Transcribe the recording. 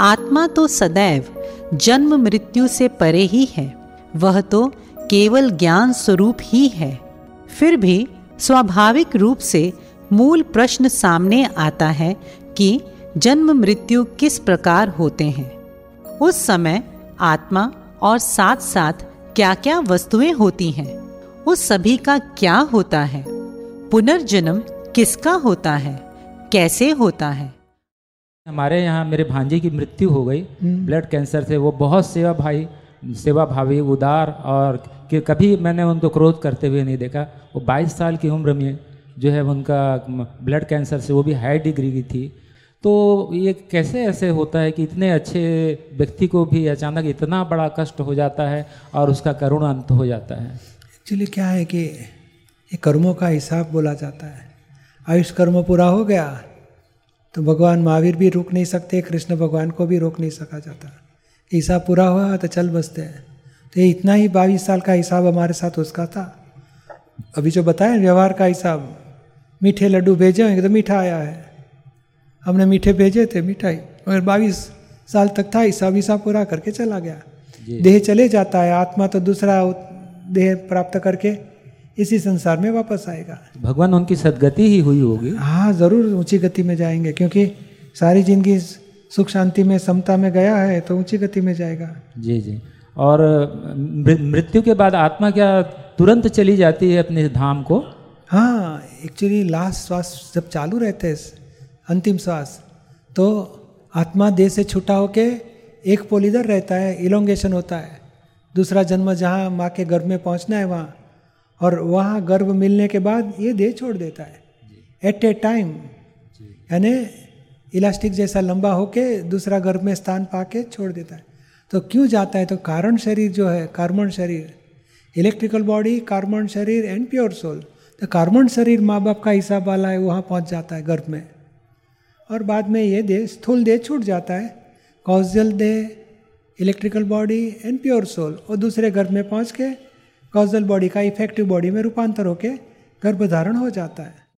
आत्मा तो सदैव जन्म मृत्यु से परे ही है। वह तो केवल ज्ञान स्वरूप ही है। फिर भी स्वाभाविक रूप से मूल प्रश्न सामने आता है कि जन्म मृत्यु किस प्रकार होते हैं। उस समय आत्मा और साथ साथ क्या क्या वस्तुएँ होती हैं? उस सभी का क्या होता है? पुनर्जन्म किसका होता है? कैसे होता है? हमारे यहाँ मेरे भांजे की मृत्यु हो गई ब्लड कैंसर से। वो बहुत सेवा भाई सेवा भावी उदार और कि कभी मैंने उनको क्रोध करते हुए नहीं देखा। वो 22 साल की उम्र में जो है उनका ब्लड कैंसर से वो भी हाई डिग्री की थी। तो ये कैसे ऐसे होता है कि इतने अच्छे व्यक्ति को भी अचानक इतना बड़ा कष्ट हो जाता है और उसका करुण अंत हो जाता है? एक्चुअली क्या है कि ये कर्मों का हिसाब बोला जाता है। आयुष कर्म पूरा हो गया तो भगवान महावीर भी रोक नहीं सकते कृष्ण भगवान को भी रोक नहीं सका जाता। हिसाब पूरा हुआ तो चल बसते हैं। तो ये इतना ही बाईस साल का हिसाब हमारे साथ उसका था। अभी जो बताया व्यवहार का हिसाब मीठे लड्डू भेजे होंगे तो मीठा आया है। हमने मीठे भेजे थे मिठाई मगर बाईस साल तक था हिसाब हिसाब पूरा करके चला गया। देह चले जाता है आत्मा तो दूसरा देह प्राप्त करके इसी संसार में वापस आएगा। भगवान उनकी सदगति ही हुई होगी। हाँ ज़रूर ऊँची गति में जाएँगे क्योंकि सारी ज़िंदगी सुख शांति में समता में गया है तो ऊँची गति में जाएगा। जी जी। और मृत्यु के बाद आत्मा क्या तुरंत चली जाती है अपने धाम को? हाँ एक्चुअली लास्ट श्वास जब चालू रहते हैं अंतिम श्वास तो आत्मा देह से छुटा होके एक पोल इधर रहता है इलोंगेशन होता है। दूसरा जन्म जहाँ माँ के गर्भ में पहुँचना है वहाँ और वहाँ गर्भ मिलने के बाद ये देह छोड़ देता है। एट ए टाइम यानी इलास्टिक जैसा लंबा होके दूसरा गर्भ में स्थान पाके छोड़ देता है। तो क्यों जाता है? तो कारण शरीर जो है कार्बन शरीर इलेक्ट्रिकल बॉडी कार्बन शरीर एंड प्योर सोल तो कार्बन शरीर माँ बाप का हिसाब वाला है, वहाँ पहुँच जाता है गर्भ में। और बाद में ये देह, स्थूल देह छूट जाता है। कॉजल देह electrical body and pure soul और दूसरे गर्भ में पहुँच के कॉजल बॉडी का इफ़ेक्टिव बॉडी में रूपांतर होकर गर्भधारण हो जाता है।